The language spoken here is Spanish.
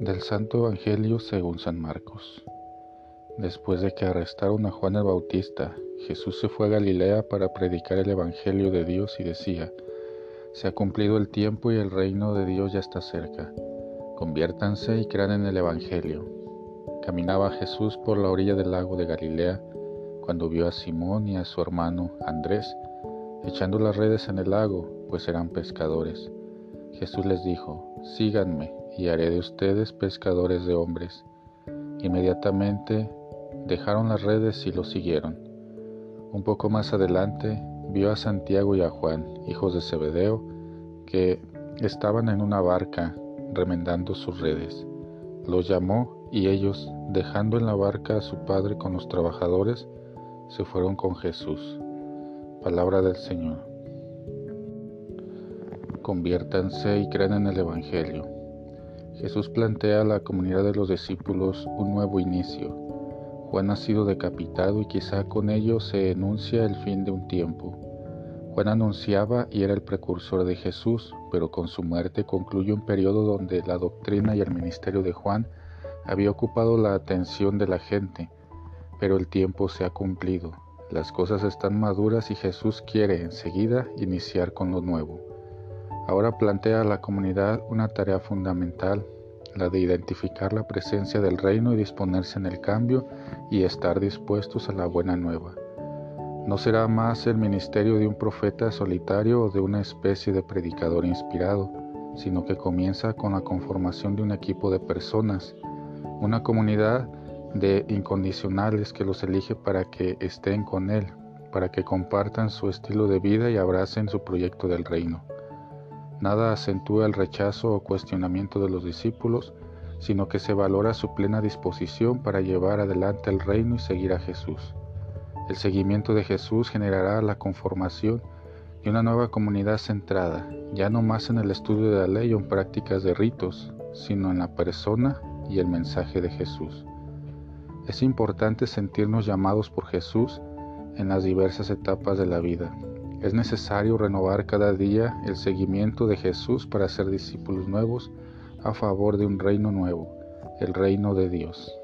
Del Santo Evangelio según San Marcos. Después de que arrestaron a Juan el Bautista, Jesús se fue a Galilea para predicar el Evangelio de Dios y decía, Se ha cumplido el tiempo y el reino de Dios ya está cerca. Conviértanse y crean en el Evangelio. Caminaba Jesús por la orilla del lago de Galilea cuando vio a Simón y a su hermano Andrés echando las redes en el lago, pues eran pescadores. Jesús les dijo, Síganme y haré de ustedes pescadores de hombres. Inmediatamente dejaron las redes y lo siguieron. Un poco más adelante vio a Santiago y a Juan, hijos de Zebedeo, que estaban en una barca remendando sus redes. Los llamó y ellos, dejando en la barca a su padre con los trabajadores, se fueron con Jesús. Palabra del Señor. Conviértanse y crean en el Evangelio. Jesús plantea a la comunidad de los discípulos un nuevo inicio. Juan ha sido decapitado y quizá con ello se enuncia el fin de un tiempo. Juan anunciaba y era el precursor de Jesús, pero con su muerte concluye un periodo donde la doctrina y el ministerio de Juan había ocupado la atención de la gente, pero el tiempo se ha cumplido las cosas están maduras y Jesús quiere enseguida iniciar con lo nuevo. Ahora plantea a la comunidad una tarea fundamental, la de identificar la presencia del reino y disponerse en el cambio y estar dispuestos a la buena nueva. No será más el ministerio de un profeta solitario o de una especie de predicador inspirado, sino que comienza con la conformación de un equipo de personas, una comunidad de incondicionales que los elige para que estén con Él, para que compartan su estilo de vida y abracen su proyecto del reino. Nada acentúa el rechazo o cuestionamiento de los discípulos, sino que se valora su plena disposición para llevar adelante el reino y seguir a Jesús. El seguimiento de Jesús generará la conformación de una nueva comunidad centrada, ya no más en el estudio de la ley o en prácticas de ritos, sino en la persona y el mensaje de Jesús. Es importante sentirnos llamados por Jesús en las diversas etapas de la vida. Es necesario renovar cada día el seguimiento de Jesús para ser discípulos nuevos a favor de un reino nuevo, el reino de Dios.